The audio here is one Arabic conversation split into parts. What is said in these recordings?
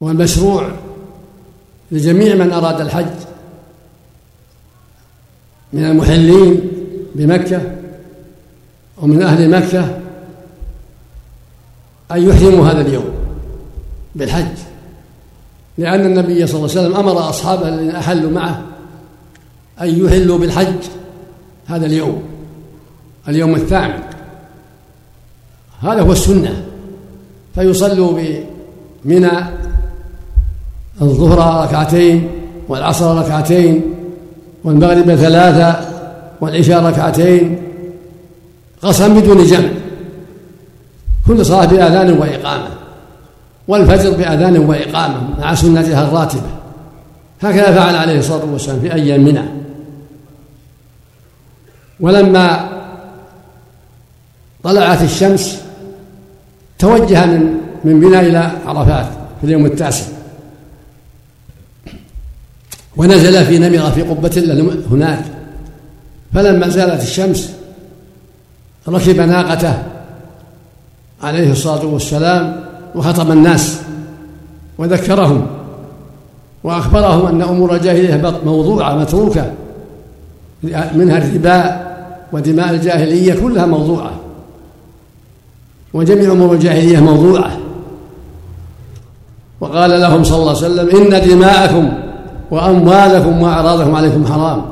والمشروع لجميع من أراد الحج من المحلين بمكة ومن أهل مكة أن يحرموا هذا اليوم بالحج لأن النبي صلى الله عليه وسلم أمر أصحابه الذين أحلوا معه أن يحلوا بالحج هذا اليوم اليوم الثامن. هذا هو السنة. فيصلوا بمنى الظهر ركعتين والعصر ركعتين والمغرب ثلاثة والعشاء ركعتين قسم بدون جمع. كل صلاة بأذان وإقامة والفجر بأذان وإقامة مع سنتها الراتبة. هكذا فعل عليه الصلاة والسلام في أيام منى. ولما طلعت الشمس توجه من من منى إلى عرفات في اليوم التاسع. ونزل في نمرة في قبة هناك فلما زالت الشمس ركب ناقته عليه الصلاة والسلام وخطب الناس وذكرهم وأخبرهم أن أمور الجاهلية موضوعة متروكة منها الربا ودماء الجاهلية كلها موضوعة وجميع أمور الجاهلية موضوعة. وقال لهم صلى الله عليه وسلم إن دماءكم وأموالكم وأعراضكم عليكم حرام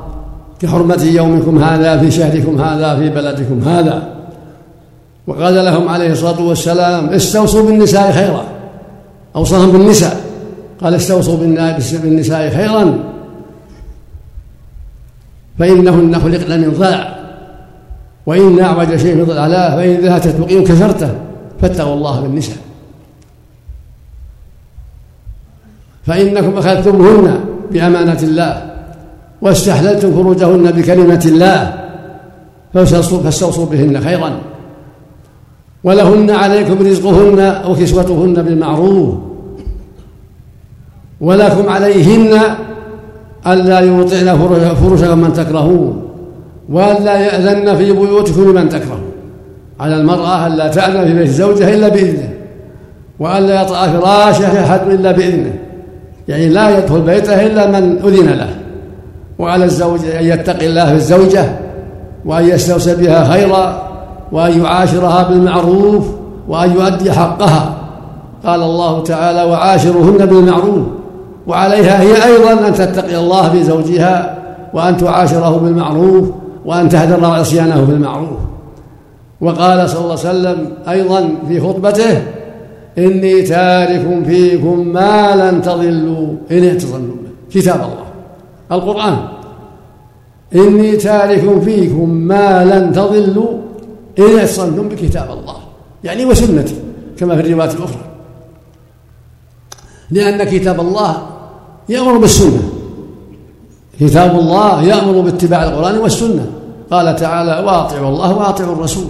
كحرمة يومكم هذا في شهركم هذا في بلدكم هذا. وقال لهم عليه الصلاة والسلام استوصوا بالنساء خيرا. أوصاهم بالنساء. قال استوصوا بالنساء خيرا. فإنهن خلقن من ضلع. وإن أعوج شيء في ضلعلاه فإن ذهبت تقيم كسرته فاتقوا الله بالنساء. فإنكم أخذتموهن. بأمانة الله واستحللتم فروجهن بكلمة الله فاستوصوا بهن خيرا. ولهن عليكم رزقهن وكسوتهن بالمعروف. ولكم عليهن ألا يوطعن فرشكم من تكرهون وألا يأذن في بيوتكم لمن تكرهون على المرأة ألا تأذن في بيت زوجها إلا بإذنه وألا يطأ فراشه أحد إلا بإذنه. يعني لا يدخل بيته إلا من أذن له. وعلى الزوج أن يتقي الله في الزوجة وأن يستوصي بها خيرا وأن يعاشرها بالمعروف وأن يؤدي حقها. قال الله تعالى وعاشرهن بالمعروف وعليها هي أيضا أن تتقي الله في زوجها وأن تعاشره بالمعروف وأن تهدر عصيانه بالمعروف. وقال صلى الله عليه وسلم أيضا في خطبته إني تارك فيكم ما لن تضلوا. إن اعتصمتم به كتاب الله. القرآن. إني تارك فيكم ما لن تضلوا. إن اعتصمتم بكتاب الله. يعني وسنتي كما في الروايات الأخرى. لأن كتاب الله يأمر بالسنة. كتاب الله يأمر باتباع القرآن والسنة. قال تعالى وأطيعوا الله وأطيعوا الرسول.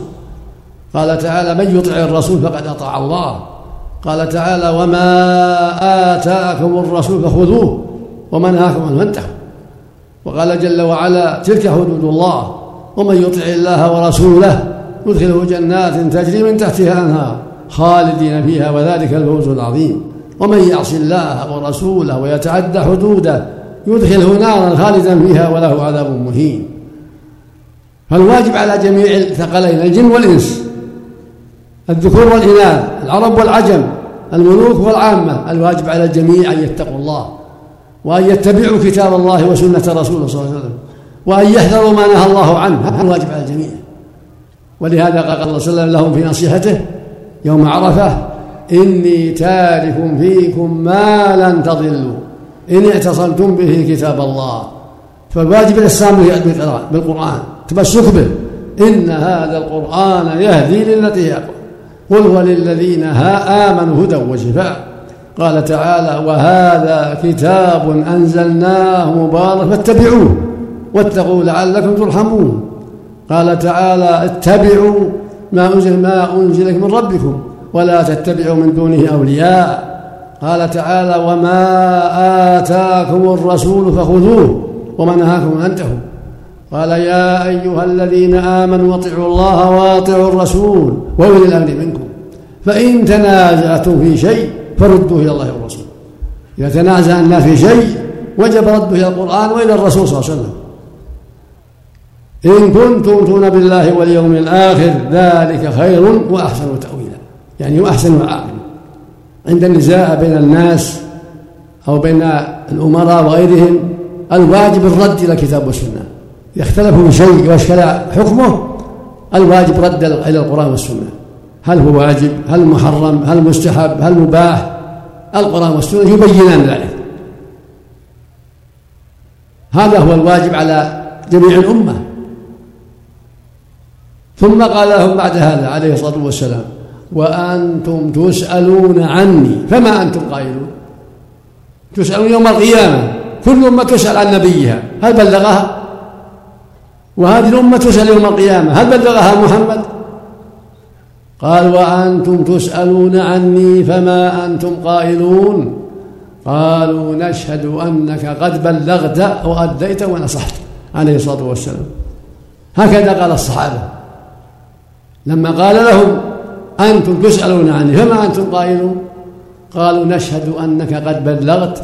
قال تعالى من يطع الرسول فقد أطاع الله. قال تعالى وما آتاكم الرسول فخذوه وما نهاكم عنه فانتهوا وقال جل وعلا تلك حدود الله ومن يطع الله ورسوله يدخله جنات تجري من تحتها الانهار خالدين فيها وذلك الفوز العظيم. ومن يعص الله ورسوله ويتعدى حدوده يدخله نارا خالدا فيها وله عذاب مهين. فالواجب على جميع الثقلين الجن والإنس الذكور والإناث العرب والعجم الملوك والعامة الواجب على الجميع أن يتقوا الله وأن يتبعوا كتاب الله وسنة رسوله صلى الله عليه وسلم وأن يحذروا ما نهى الله عنه هذا الواجب على الجميع. ولهذا قال صلى الله عليه وسلم لهم في نصيحته يوم عرفة إني تارك فيكم ما لن تضلوا إن اعتصمتم به كتاب الله. فالواجب الإسلام بالقرآن تمسك به إن هذا القرآن يهدي للتي هي قل هو للذين ها آمنوا هدى وشفاء. قال تعالى وهذا كتاب أنزلناه مبارك فاتبعوه واتقوا لعلكم ترحمون. قال تعالى اتبعوا ما أنزل ما أنزل من ربكم ولا تتبعوا من دونه أولياء. قال تعالى وما آتاكم الرسول فخذوه وما نهاكم أنتهوا قال يا أيها الذين آمنوا اطيعوا الله واطيعوا الرسول وأولي الأمر منكم. فإن تنازعتم في شيء فردوه إلى الله والرسول. يتنازع الناس في شيء وجب رده إلى القرآن وإلى الرسول صلى الله عليه وسلم. إن كنتم تؤمنون بالله واليوم الآخر ذلك خير وأحسن تأويلا. يعني وأحسن عاقبة عند النزاع بين الناس أو بين الأمراء وغيرهم الواجب الرد إلى الكتاب والسنة. يختلفوا في شيء واشكل حكمه الواجب رد إلى القرآن والسنة. هل هو واجب؟ هل محرم؟ هل مستحب؟ هل مباح؟ القرآن والسنة يبينان ذلك. هذا هو الواجب على جميع الأمة. ثم قال لهم بعد هذا عليه الصلاة والسلام وأنتم تسألون عني فما أنتم قائلون؟ تسألون يوم القيامة. كل أمة تسأل عن نبيها. هل بلغها؟ وهذه الأمة تسأل يوم القيامة هل بلغها محمد؟ قال وأنتم تسألون عني فما أنتم قائلون؟ قالوا نشهد أنك قد بلغت وأديت ونصحت عليه الصلاة والسلام. هكذا قال الصحابة. لما قال لهم أنتم تسألون عني فما أنتم قائلون؟ قالوا نشهد أنك قد بلغت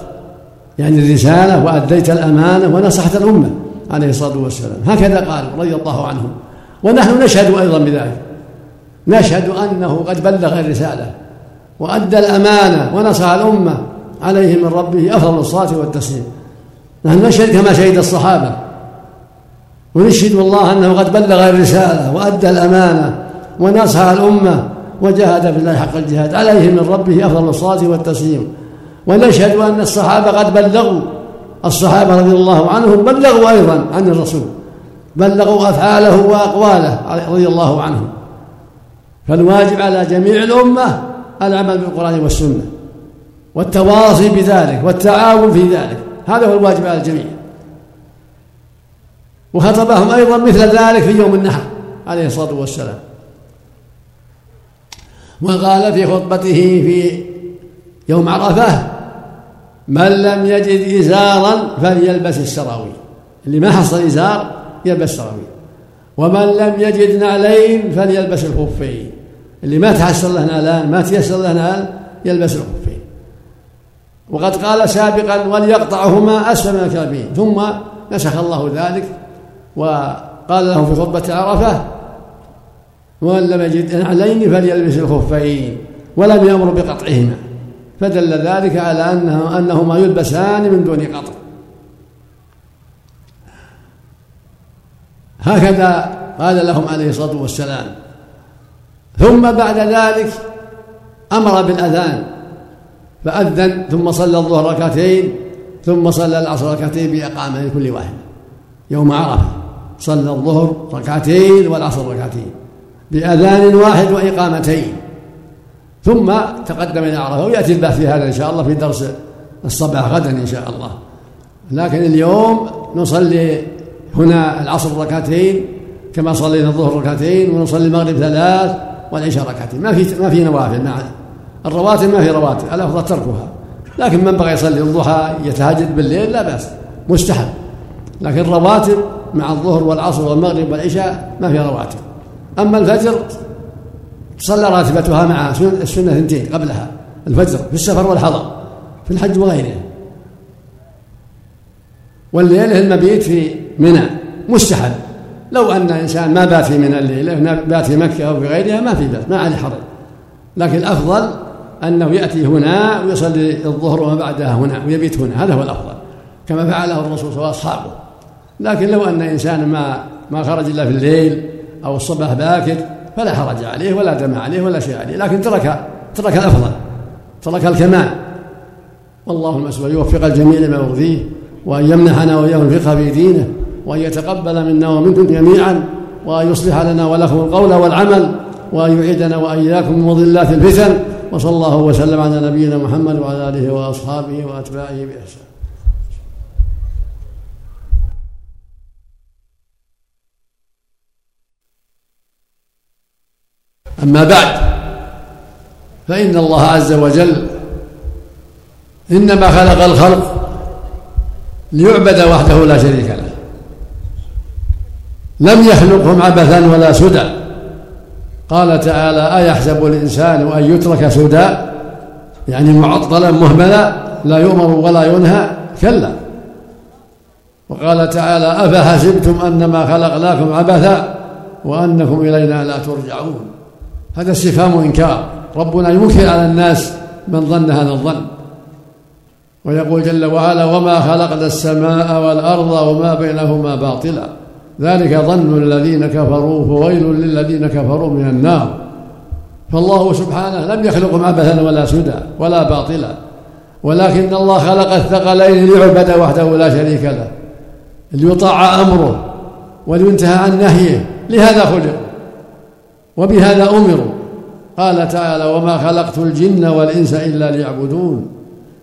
يعني الرسالة وأديت الأمانة ونصحت الأمة. عليه الصلاة والسلام. هكذا قال رضي الله عنهم. ونحن نشهد أيضا بذلك. نشهد أنه قد بلغ الرسالة وأدى الأمانة ونصح الأمة عليه من ربه أفضل الصلاة والتسليم. نحن نشهد كما شهد الصحابة. ونشهد الله أنه قد بلغ الرسالة وأدى الأمانة ونصح الأمة وجاهد في الله حق الجهاد عليه من ربه أفضل الصلاة والتسليم. ونشهد أن الصحابة قد بلغوا الصحابة رضي الله عنهم بلغوا أيضا عن الرسول بلغوا أفعاله وأقواله رضي الله عنهم. فالواجب على جميع الأمة العمل بالقرآن والسنة والتواصي بذلك والتعاون في ذلك هذا هو الواجب على الجميع. وخطبهم أيضا مثل ذلك في يوم النحر عليه الصلاة والسلام. وقال في خطبته في يوم عرفة من لم يجد إزارا فليلبس السراويل. اللي ما حصل إزار يلبس سراويل ومن لم يجد نعلين فليلبس الخفين. اللي ما تحصل له نعلان ما تيسر له نعل يلبس الخفين. وقد قال سابقا وليقطعهما أسفل من الكعبين ثم نسخ الله ذلك وقال له في خطبة عرفة ومن لم يجد نعلين فليلبس الخفين ولم يأمر بقطعهما. فدل ذلك على أنه أنهما يلبسان من دون قطع. هكذا قال لهم عليه الصلاة والسلام. ثم بعد ذلك أمر بالأذان. فأذن ثم صلى الظهر ركعتين ثم صلى العصر ركعتين بإقامة لكل واحد. يوم عرفة صلى الظهر ركعتين والعصر ركعتين. بأذان واحد وإقامتين. ثم تقدم إلى عرفة ويأتي البحث في هذا إن شاء الله في درس الصباح غدا إن شاء الله. لكن اليوم نصلي هنا العصر ركعتين كما صلينا الظهر ركعتين ونصلي المغرب ثلاث والعشاء ركعتين. ما في ما في نوافل مع الرواتب ما في رواتب الافضل تركها. لكن من بغى يصلي الضحى يتهجد بالليل لا بأس. مستحب. لكن الرواتب مع الظهر والعصر والمغرب والعشاء ما في رواتب. أما الفجر صلى راتبتها مع السنة اثنتين قبلها الفجر في السفر والحضر في الحج وغيره. والليله المبيت في منى مستحب لو أن إنسان ما بات في منى الليلة بات في مكة أو في غيرها ما في بات ما عليه حرج. لكن الأفضل أنه يأتي هنا ويصلي الظهر وما بعدها هنا ويبيت هنا. هذا هو الأفضل كما فعله الرسول صلى الله عليه وسلم. واصحابه لكن لو أن إنسان ما ما خرج إلا في الليل أو الصباح باكر فلا حرج عليه ولا دم عليه ولا شيء عليه لكن ترك ترك الأفضل ترك الكمال. والله المسؤول يوفق الجميع لما يرضيه وأن يمنحنا وإياهم الفقه في دينه وأن يتقبل منا ومنكم جميعا وأن يصلح لنا ولكم القول والعمل وأن يعيدنا وإياكم من مضلات الفتن. وصلى الله وسلم على نبينا محمد وعلى آله وأصحابه وأتباعه بإحسان. أما بعد فإن الله عز وجل إنما خلق الخلق ليعبد وحده لا شريك له. لم يخلقهم عبثا ولا سدى. قال تعالى أيحسب الإنسان أن يترك سدى؟ يعني معطلا مهملا لا يؤمر ولا ينهى. كلا. وقال تعالى أفحسبتم أنما خلقناكم عبثا وأنكم إلينا لا ترجعون. هذا استفهام إنكار ربنا ينكر على الناس من ظن هذا الظن. ويقول جل وعلا وما خلقنا السماء والأرض وما بينهما باطلا. ذلك ظن الذين كفروا فويل للذين كفروا من النار. فالله سبحانه لم يخلقهم عبثا ولا سدى ولا باطلا. ولكن الله خلق الثقلين ليعبد وحده لا شريك له ليطاع أمره ولينتهى عن نهيه. لهذا خلقوا وبهذا أمروا. قال تعالى وما خلقت الجن والإنس إلا ليعبدون.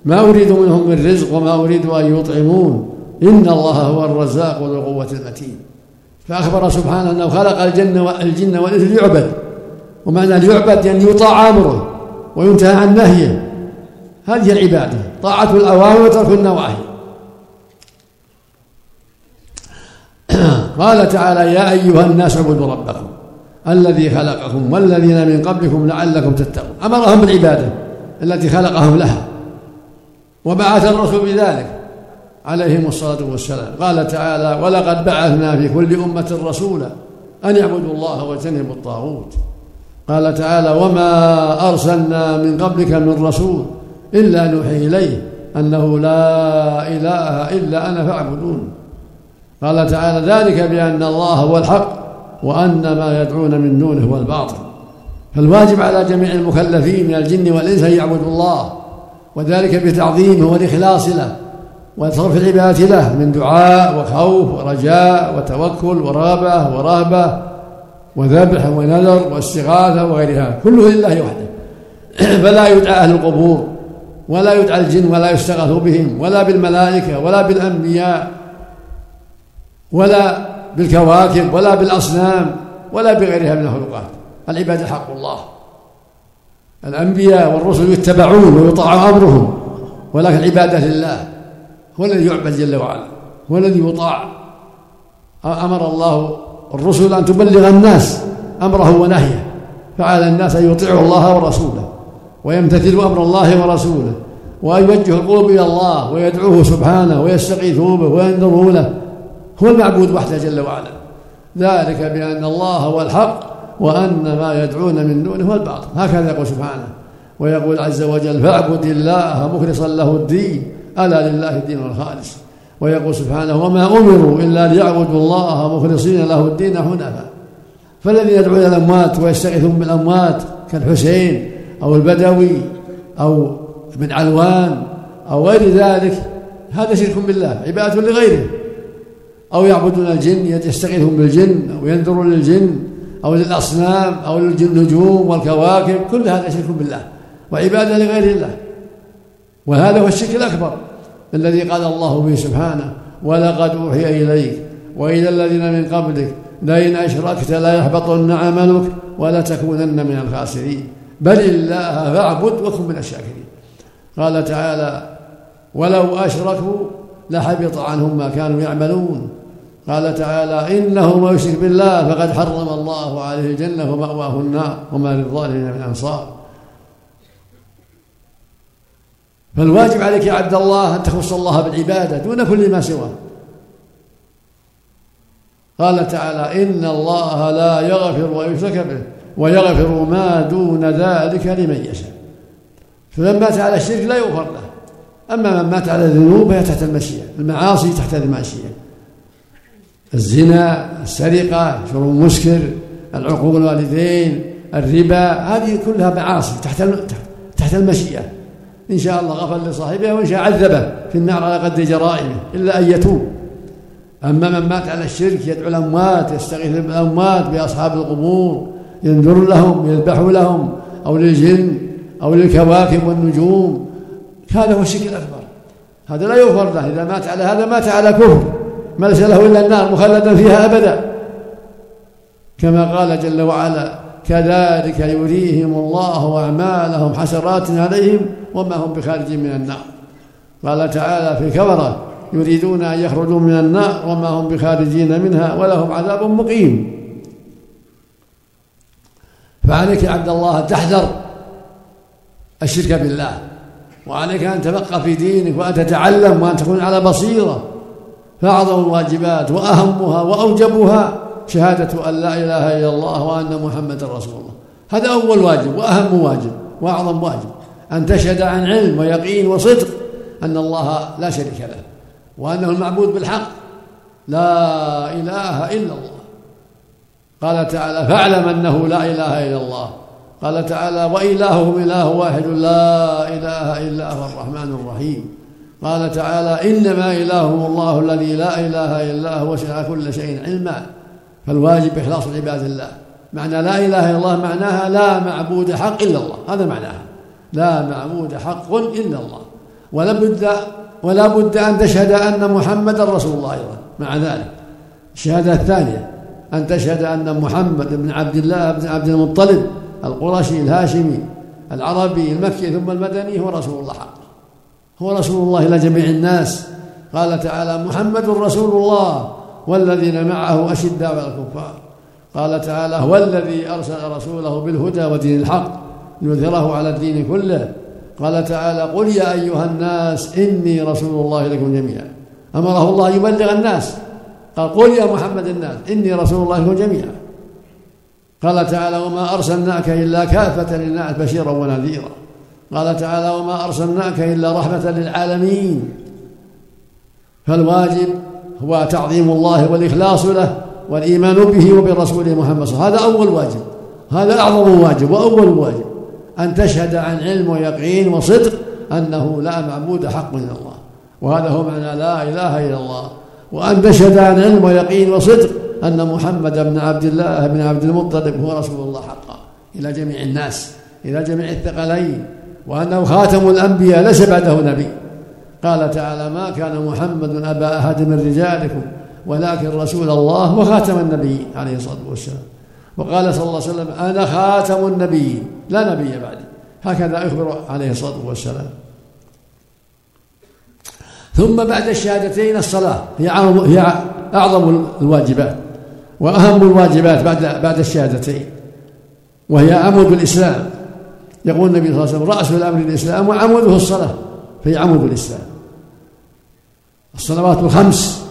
ما أريد منهم من رزق وما أريد أن يطعمون. إن الله هو الرزاق ذو القوة المتين. فأخبر سبحانه أنه خلق الجن والجن والإنس ليعبد. ومعنى ليعبد يعني يطاع أمره وينتهى عن نهيه. هذه العبادة طاعة الأوامر وترك النواهي. قال تعالى يا أيها الناس اعبدوا ربكم. الذي خلقكم والذين من قبلكم لعلكم تتقون. أمرهم بالعبادة التي خلقهم لها. وبعث الرسول بذلك عليهم الصلاة والسلام. قال تعالى ولقد بعثنا في كل أمة رسولا أن يعبدوا الله واجتنبوا الطاغوت. قال تعالى وما أرسلنا من قبلك من رسول إلا نوحي إليه أنه لا إله إلا أنا فاعبدون. قال تعالى ذلك بأن الله هو الحق وأن ما يدعون من دونه هو الباطل. فالواجب على جميع المكلفين من الجن والإنس أن يعبدوا الله وذلك بتعظيمه والإخلاص له وصرف العبادة له من دعاء وخوف ورجاء وتوكل ورغبه ورهبة وذبح ونذر واستغاثة وغيرها. كله لله وحده. فلا يدعى أهل القبور ولا يدعى الجن ولا يستغاث بهم ولا بالملائكة ولا بالأنبياء ولا بالكواكب ولا بالأصنام ولا بغيرها من المخلوقات العبادة حق الله. الأنبياء والرسل يتبعون ويطاع أمرهم ولكن العبادة لله هو الذي يعبد جل وعلا هو الذي يطاع. أمر الله الرسل أن تبلغ الناس أمره ونهيه فعلى الناس أن يطيعوا الله ورسوله ويمتثلوا أمر الله ورسوله وأن يوجهوا القلوب إلى الله ويدعوه سبحانه ويستغيثوا به وينذروا له. هو المعبود وحده جل وعلا. ذلك بأن الله هو الحق وأن ما يدعون من دونه هو الباطل. هكذا يقول سبحانه. ويقول عز وجل فاعبد الله مخلصا له الدين ألا لله الدين الخالص. ويقول سبحانه وما أمروا إلا ليعبدوا الله مخلصين له الدين حنفاء. فالذين يدعون الأموات ويستغيثون بالأموات كالحسين أو البدوي أو ابن علوان أو غير ذلك هذا شرك بالله عبادة لغيره. أو يعبدون الجن يستغيثون بالجن أو ينذرون للجن أو للأصنام أو للنجوم والكواكب كل هذا شرك بالله وعبادة لغير الله. وهذا هو الشرك الأكبر الذي قال الله به سبحانه ولقد أوحي إليك وإلى الذين من قبلك لئن أشركت ليحبطن عملك ولتكونن من الخاسرين. بل الله فاعبد وكن من الشاكرين. قال تعالى ولو أشركوا لحبط عنهم ما كانوا يعملون. قال تعالى إنه من يشرك بالله فقد حرم الله عليه الجنة ومأواه النار وما للظالمين من أنصار. فالواجب عليك يا عبد الله أن تخص الله بالعبادة دون كل ما سواه. قال تعالى إن الله لا يغفر ويشرك به ويغفر ما دون ذلك لمن يشاء. فمن مات على الشرك لا يغفر له. أما من مات على الذنوب فهي تحت المشيئة المعاصي تحت المشيئة الزنا السرقة شرب المسكر العقوق الوالدين الربا هذه كلها معاصي تحت تحت المشيئة. إن شاء الله غفر لصاحبه وإن شاء عذبه في النار على قدر جرائمه إلا أن يتوب. أما من مات على الشرك يدعو الأموات يستغيث بالأموات بأصحاب القبور ينذر لهم يذبح لهم أو للجن أو للكواكب والنجوم. هذا هو الشرك الأكبر. هذا لا يغفر له إذا مات على هذا مات على كفر. ليس له إلا النار مخلدا فيها أبدا. كما قال جل وعلا كذلك يريهم الله أعمالهم حسرات عليهم وما هم بخارج من النار. قال تعالى في كفرة يريدون أن يخرجوا من النار وما هم بخارجين منها ولهم عذاب مقيم. فعليك يا عبد الله تحذر الشرك بالله وعليك أن تفقه في دينك وأن تتعلم وأن تكون على بصيرة. فأعظم الواجبات وأهمها وأوجبها شهادة أن لا إله إلا الله وأن محمدا رسول الله. هذا أول واجب وأهم واجب وأعظم واجب. أن تشهد عن علم ويقين وصدق أن الله لا شريك له وأنه المعبود بالحق. لا إله إلا الله. قال تعالى فاعلم أنه لا إله إلا الله. قال تعالى وإلههم إله واحد لا إله إلا هو الرحمن الرحيم. قال تعالى إنما إلههم الله الذي لا إله إلا هو وسع كل شيء علما. فالواجب إخلاص عباد الله. معنى لا إله إلا الله معناها لا معبود حق إلا الله. هذا معناها. لا معبود حق إلا الله. ولا بد ولا بد أن تشهد أن محمدا رسول الله أيضا. مع ذلك. الشهادة الثانية. أن تشهد أن محمد بن عبد الله بن عبد المطلب القرشي الهاشمي العربي المكي ثم المدني هو رسول الله حقا هو رسول الله إلى جميع الناس. قال تعالى محمد رسول الله والذين معه أشداء على الكفار. قال تعالى هو الذي أرسل رسوله بالهدى ودين الحق ليظهره على الدين كله. قال تعالى قل يا أيها الناس إني رسول الله إليكم جميعا. أمره الله يبلغ الناس. قال قل يا محمد الناس إني رسول الله إليكم جميعا. قال تعالى وما أرسلناك إلا كافة للناس بشيرا ونذيرا. قال تعالى وما أرسلناك إلا رحمة للعالمين فالواجب هو تعظيم الله والإخلاص له والإيمان به وبرسوله محمد صلى الله عليه وسلم. هذا أول واجب. هذا أعظم واجب وأول واجب. أن تشهد عن علم ويقين وصدق أنه لا معبود حق إلا الله. وهذا هو معنى لا إله إلا الله. وأن تشهد عن علم ويقين وصدق أن محمد بن عبد الله بن عبد المطلب هو رسول الله حقا. إلى جميع الناس. إلى جميع الثقلين. وأنه خاتم الأنبياء ليس بعده نبي. قال تعالى ما كان محمد أبا أحد من رجالكم ولكن رسول الله وخاتم النبيين عليه الصلاة والسلام. وقال صلى الله عليه وسلم أنا خاتم النبيين لا نبي بعدي. هكذا يخبر عليه الصلاة والسلام. ثم بعد الشهادتين الصلاة هي هي أعظم الواجبات وأهم الواجبات بعد بعد الشهادتين وهي عمود الإسلام يقول النبي صلى الله عليه وسلم رأس الأمر الإسلام وعموده الصلاة فهي عمود الإسلام. الصلوات الخمس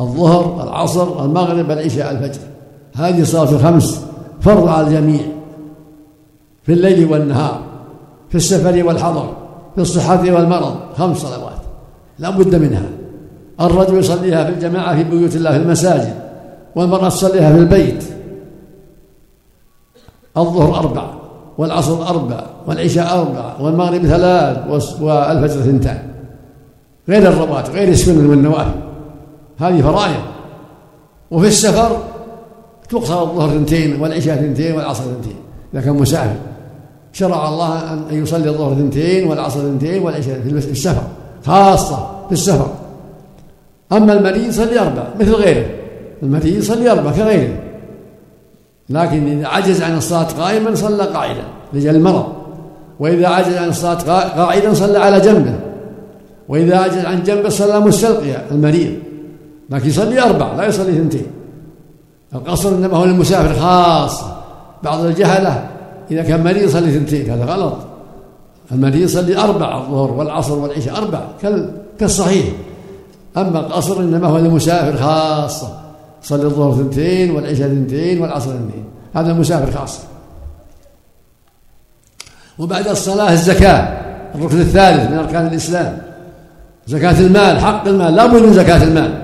الظهر العصر المغرب العشاء الفجر. هذه الصلاة الخمس فرض على الجميع. في الليل والنهار في السفر والحضر في الصحة والمرض خمس صلوات. لا بد منها. الرجل يصليها في الجماعة في بيوت الله في المساجد. والمرأة تصليها في البيت. الظهر أربع والعصر أربع والعشاء أربع والمغرب ثلاث والفجر اثنتان غير الرواتب غير السنن والنوافل هذه فرائض. وفي السفر تقصر الظهر اثنتين والعشاء اثنتين والعصر اثنتين إذا كان مسافر. شرع الله أن يصلي الظهر اثنتين والعصر اثنتين والعشاء في السفر. خاصة في السفر. أما المريض يصلي أربع مثل غيره. المريض يصلي أربع كغيره. لكن إذا عجز عن الصلاة قائما صلى قاعدا لجل المرض. وإذا عجز عن الصلاة قاعدا صلى على جنبه. وإذا عجز عن جنبه صلى مستلقيا المريض. لكن يصلي أربع لا يصلي اثنتين. القصر إنما هو للمسافر خاصة بعض الجهلة إذا كان مريض يصلي اثنتين هذا غلط. المريض يصلي أربع الظهر والعصر والعشاء أربع كالصحيح. أما القصر إنما هو للمسافر خاصة صلي الظهر اثنتين والعشاء اثنتين والعصر اثنتين هذا المسافر خاصة وبعد الصلاة الزكاة الركن الثالث من أركان الإسلام. زكاة المال حق المال لا بد من زكاة المال.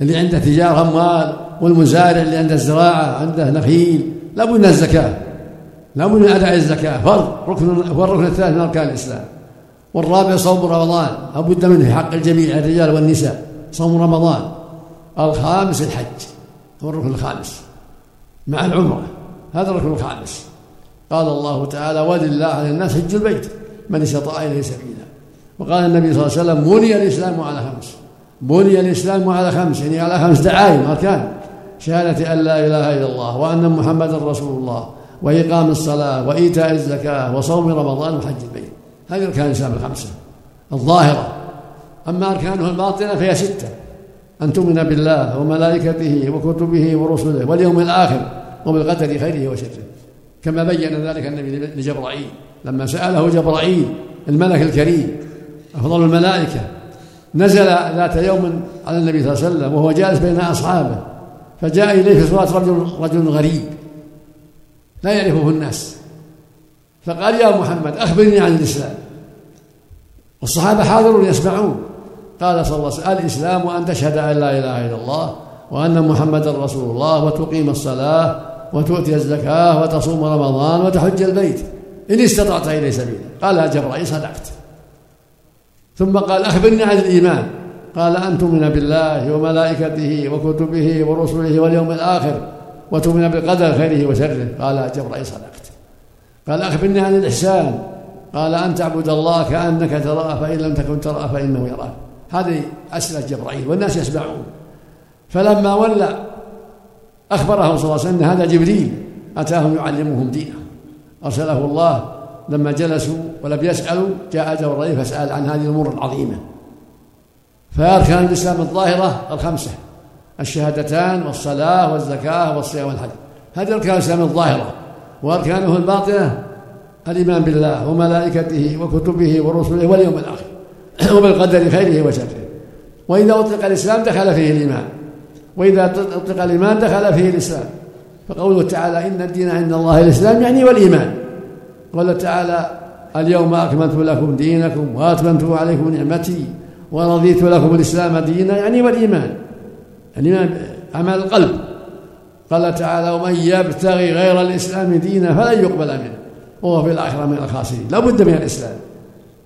اللي عنده تجارة أموال والمزارع اللي عنده زراعة عنده نخيل لا بد من الزكاة. لا بد من أداء الزكاة. فرض ركن هو الركن الثالث من أركان الإسلام. والرابع صوم رمضان. لابد منه. حق الجميع الرجال والنساء. صوم رمضان. الخامس الحج هو الركن الخامس مع العمرة هذا الركن الخامس. قال الله تعالى ولله على الناس حج البيت من استطاع إليه سبيلا. وقال النبي صلى الله عليه وسلم بني الإسلام على خمس بني الإسلام على خمس يعني على خمس دعائم أركان شهادة أن لا إله إلا الله وأن محمدا رسول الله وإقام الصلاة وإيتاء الزكاة وصوم رمضان وحج البيت. هذه أركان الإسلام الخمسة الظاهرة. أما أركانه الباطنة فهي ستة. أن تؤمن بالله وملائكته وكتبه ورسله واليوم الآخر وبالقدر خيره وشره. كما بين ذلك النبي لجبرائيل. لما سأله جبرائيل الملك الكريم أفضل الملائكة نزل ذات يوم على النبي صلى الله عليه وسلم وهو جالس بين أصحابه فجاء إليه في صورة رجل رجل غريب لا يعرفه الناس. فقال يا محمد أخبرني عن الإسلام. والصحابة حاضرون يسمعون. قال صلى الله عليه وسلم الإسلام أن تشهد أن لا إله إلا الله وأن محمدا رسول الله وتقيم الصلاة وتؤتي الزكاة وتصوم رمضان وتحج البيت. إن استطعت إليه سبيلا. قال جبرائيل صدقت. ثم قال أخبرني عن الإيمان. قال أن تؤمن بالله وملائكته وكتبه ورسله واليوم الآخر وتؤمن بالقدر خيره وشره. قال جبرائيل صدقت. قال أخبرني عن الإحسان. قال أن تعبد الله كأنك تراه فإن لم تكن تراه فإنه يراك. هذه أسئلة جبرائيل والناس يسمعون. فلما ولى أخبرهم صلى الله عليه وسلم هذا جبريل أتاهم يعلمهم دينهم أرسله الله لما جلسوا ولم يسألوا جاء جبرائيل فسأل عن هذه الأمور العظيمة. فأركان الإسلام الظاهرة الخمسة الشهادتان والصلاة والزكاة والصيام والحج. هذه أركان الإسلام الظاهرة وأركانه الباطنة الإيمان بالله وملائكته وكتبه ورسله واليوم الآخر. وبالقدر خيره وشره. وإذا أطلق الإسلام دخل فيه الإيمان. وإذا أطلق الإيمان دخل فيه الإسلام. فقوله تعالى إن الدين عند الله الإسلام يعني والإيمان. قال تعالى اليوم أكملت لكم دينكم وأتممت عليكم نعمتي ورضيت لكم الإسلام دينا يعني والإيمان. الإيمان أعمال القلب. قال تعالى ومن يبتغي غير الإسلام دينا فلن يقبل منه. وهو في الآخرة من الخاسرين. لا بد من الإسلام.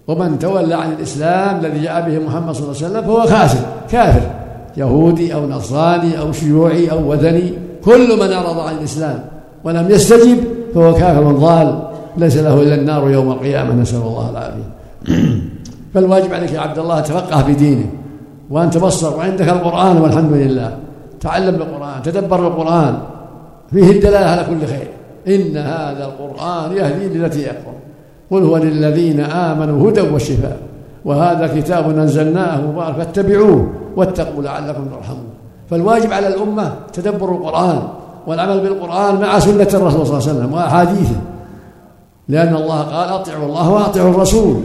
ومن تولى عن الإسلام الذي جاء به محمد صلى الله عليه وسلم فهو خاسر كافر يهودي أو نصراني أو شيوعي أو وثني كل من أعرض عن الإسلام ولم يستجب فهو كافر ضال ليس له إلا النار يوم القيامة نسأل الله العافية. فالواجب عليك يا عبد الله تفقه في دينه وأن تبصر وعندك القرآن والحمد لله تعلم بالقرآن تدبر القرآن فيه الدلالة على كل خير. إن هذا القرآن يهدي للتي يقوم قل هو للذين آمنوا هدى وشفاء وهذا كتاب أنزلناه مبارك فاتبعوه واتقوا لعلكم ترحمون. فالواجب على الأمة تدبر القرآن والعمل بالقرآن مع سنة الرسول صلى الله عليه وسلم وأحاديثه. لأن الله قال أطيعوا الله وأطيعوا الرسول.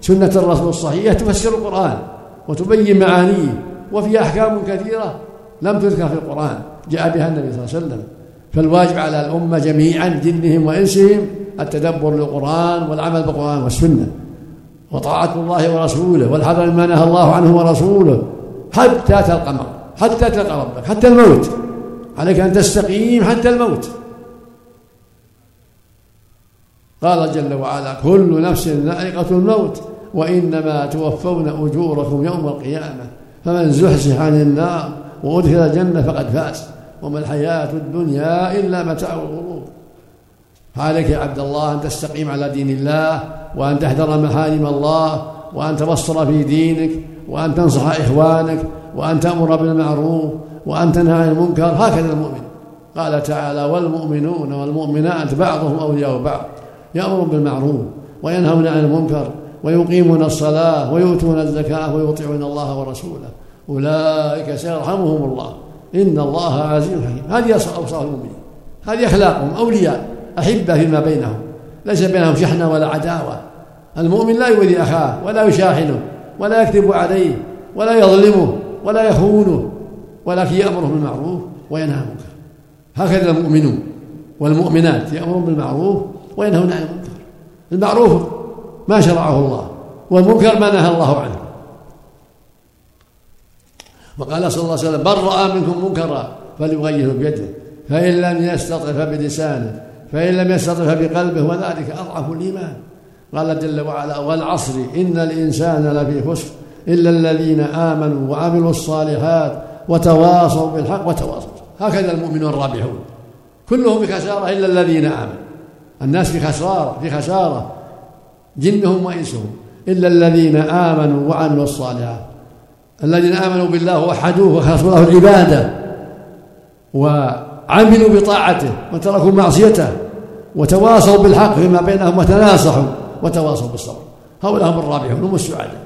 سنة الرسول الصحيحة تفسر القرآن وتبين معانيه وفي أحكام كثيرة لم تذكر في القرآن جاء بها النبي صلى الله عليه وسلم. فالواجب على الأمة جميعا جنهم وإنسهم التدبر للقرآن والعمل بالقرآن والسنة. وطاعة الله ورسوله والحذر مما نهى الله عنه ورسوله حتى تلقى حتى تلقى ربك حتى الموت. عليك أن تستقيم حتى الموت. قال جل وعلا كل نفس ذائقة الموت وإنما توفون أجوركم يوم القيامة فمن زحزح عن النار وأدخل الجنة فقد فاز. وما الحياة الدنيا إلا متاع الغرور. فعليك يا عبد الله أن تستقيم على دين الله وأن تحذر محارم الله وأن تبصر في دينك وأن تنصح إخوانك وأن تأمر بالمعروف وأن تنهى عن المنكر. هكذا المؤمن. قال تعالى والمؤمنون والمؤمنات بعضهم أولياء بعض يأمر بالمعروف وينهون عن المنكر ويقيمون الصلاة ويؤتون الزكاة ويطيعون الله ورسوله. أولئك سيرحمهم الله. إن الله عزيز حكيم. هذه أوصاف المؤمنين. هذه أخلاقهم أولياء أحبة فيما بينهم. ليس بينهم شحنة ولا عداوة. المؤمن لا يؤذي أخاه ولا يشاحنه ولا يكذب عليه ولا يظلمه ولا يخونه ولكن يأمره بالمعروف وينهى عن المنكر. هكذا المؤمنون والمؤمنات يأمرون بالمعروف وينهون عن المنكر. المعروف ما شرعه الله والمنكر ما نهى الله عنه. وقال صلى الله عليه وسلم من رأى منكم منكرا فليغيره بيده فإن لم يستطع فبلسانه فإن لم يستطع فبقلبه وذلك أضعف الإيمان. قال جل وعلا والعصر إن الإنسان لفي خسر إلا الذين آمنوا وعملوا الصالحات وتواصوا بالحق وتواصوا. هكذا المؤمنون الرابحون. كلهم في خسارة إلا الذين آمنوا. الناس في خسارة في خسارة جنهم وإنسهم. إلا الذين آمنوا وعملوا الصالحات. الذين آمنوا بالله ووحدوه وخلصوا له العبادة وعملوا بطاعته وتركوا معصيته وتواصوا بالحق فيما بينهم وتناصحوا وتواصوا بالصبر. هؤلاء هم الرابحون هم السعداء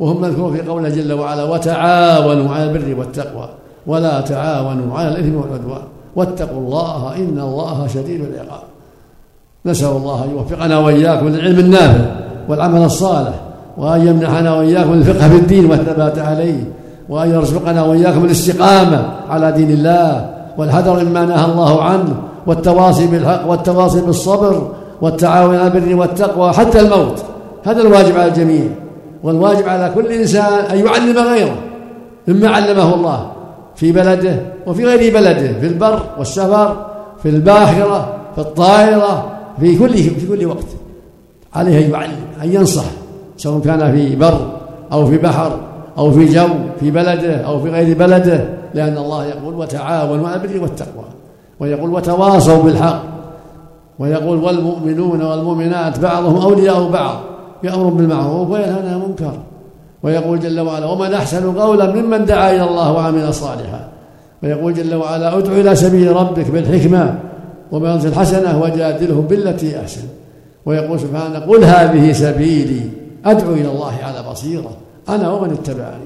وهم مذكورون في قوله جل وعلا وتعاونوا على البر والتقوى ولا تعاونوا على الإثم والعدوان واتقوا الله إن الله شديد العقاب. نسأل الله أن يوفقنا وإياكم للعلم النافع والعمل الصالح وأن يمنحنا وإياكم الفقه في الدين والثبات عليه وأن يرزقنا وإياكم الاستقامة على دين الله والحذر مما نهى الله عنه والتواصي بالحق والتواصي بالصبر والتعاون على البر والتقوى حتى الموت. هذا الواجب على الجميع والواجب على كل إنسان أن يعلم غيره مما علمه الله في بلده وفي غير بلده في البر والسفر في الباخرة في الطائرة في كل في كل وقت. عليه أن يعلم أن ينصح. سواء كان في بر أو في بحر أو في جو في بلده أو في غير بلده لأن الله يقول وتعاونوا على البر والتقوى ويقول وتواصوا بالحق ويقول والمؤمنون والمؤمنات بعضهم أولياء بعض يأمر بالمعروف وينهى عن المنكر. ويقول جل وعلا ومن أحسن قولا ممن دعا إلى الله وعمل صالحا. ويقول جل وعلا ادع إلى سبيل ربك بالحكمة وموعظة الحسنة وجادلهم بالتي أحسن. ويقول سبحانه قل هذه سبيلي. أدعو إلى الله على بصيرة. أنا ومن اتبعني.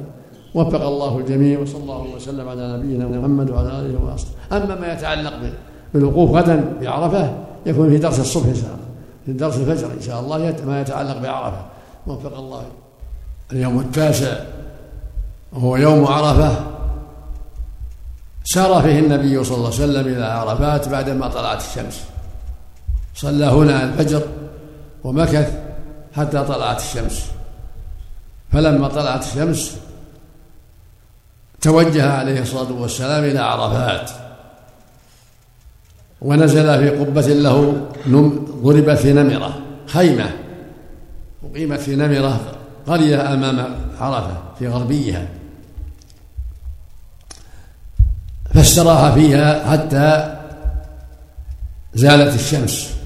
وفق الله الجميع وصلى الله وسلم على نبينا محمد وعلى آله وصحبه أما ما يتعلق بالوقوف غدا بعرفة يكون في درس الصبح إن شاء الله. في درس الفجر إن شاء الله ما يتعلق بعرفة. وفق الله. اليوم التاسع وهو يوم عرفة. سار فيه النبي صلى الله عليه وسلم إلى عرفات بعدما طلعت الشمس. صلى هنا الفجر ومكث. حتى طلعت الشمس. فلما طلعت الشمس توجه عليه الصلاة والسلام إلى عرفات. ونزل في قبة له ضربت في نمرة خيمة. أقيمت في نمرة قرية أمام عرفة في غربيها. فاستراح فيها حتى زالت الشمس.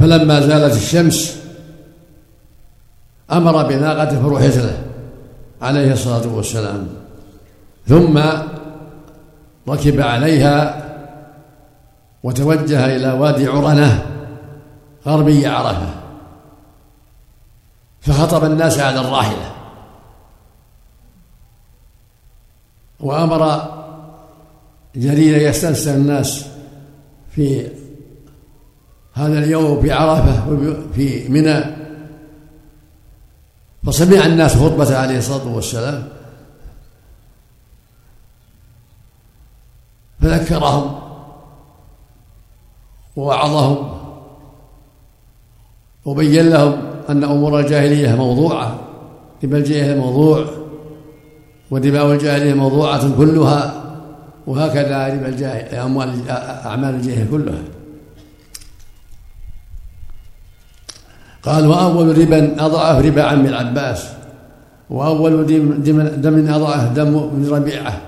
فلما زالت الشمس أمر بناقته فروحت له عليه الصلاة والسلام. ثم ركب عليها وتوجه إلى وادي عرنة غربي عرفة فخطب الناس على الراحلة. وأمر جريرا يستنسى الناس في هذا اليوم في عرفة في منى. فسمع الناس خطبة عليه الصلاة والسلام. فذكرهم ووعظهم وبين لهم أن أمور الجاهلية موضوعة. دماء الجاهلية موضوع ودماء الجاهلية موضوعة كلها. وهكذا أموال أعمال الجاهلية كلها. قال وأول ربا أضعف ربا عم العباس وأول دم أضعف دم من ربيعة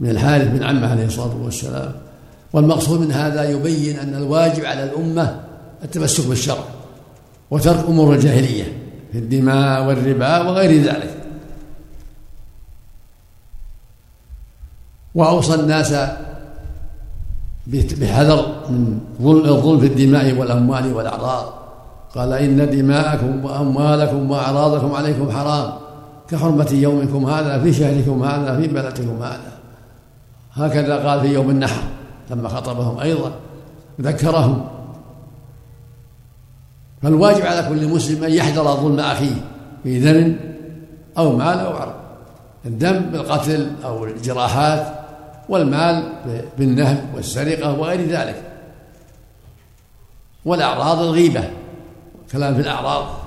من الحارث بن عمه عليه الصلاة والسلام. والمقصود من هذا يبين أن الواجب على الأمة التمسك بالشرع وترك أمور الجاهلية في الدماء والربا وغير ذلك. وأوصى الناس بحذر من الظلم في الدماء والأموال والأعراض. قال إن دماءكم وأموالكم وأعراضكم عليكم حرام كحرمة يومكم هذا في شهركم هذا في بلدكم هذا. هكذا قال في يوم النحر لما خطبهم أيضا ذكرهم. فالواجب على كل مسلم أن يحذر ظلم أخيه في دم أو مال أو عرض الدم بالقتل أو الجراحات والمال بالنهب والسرقة وغير ذلك والأعراض الغيبة. كلام في الأعراض.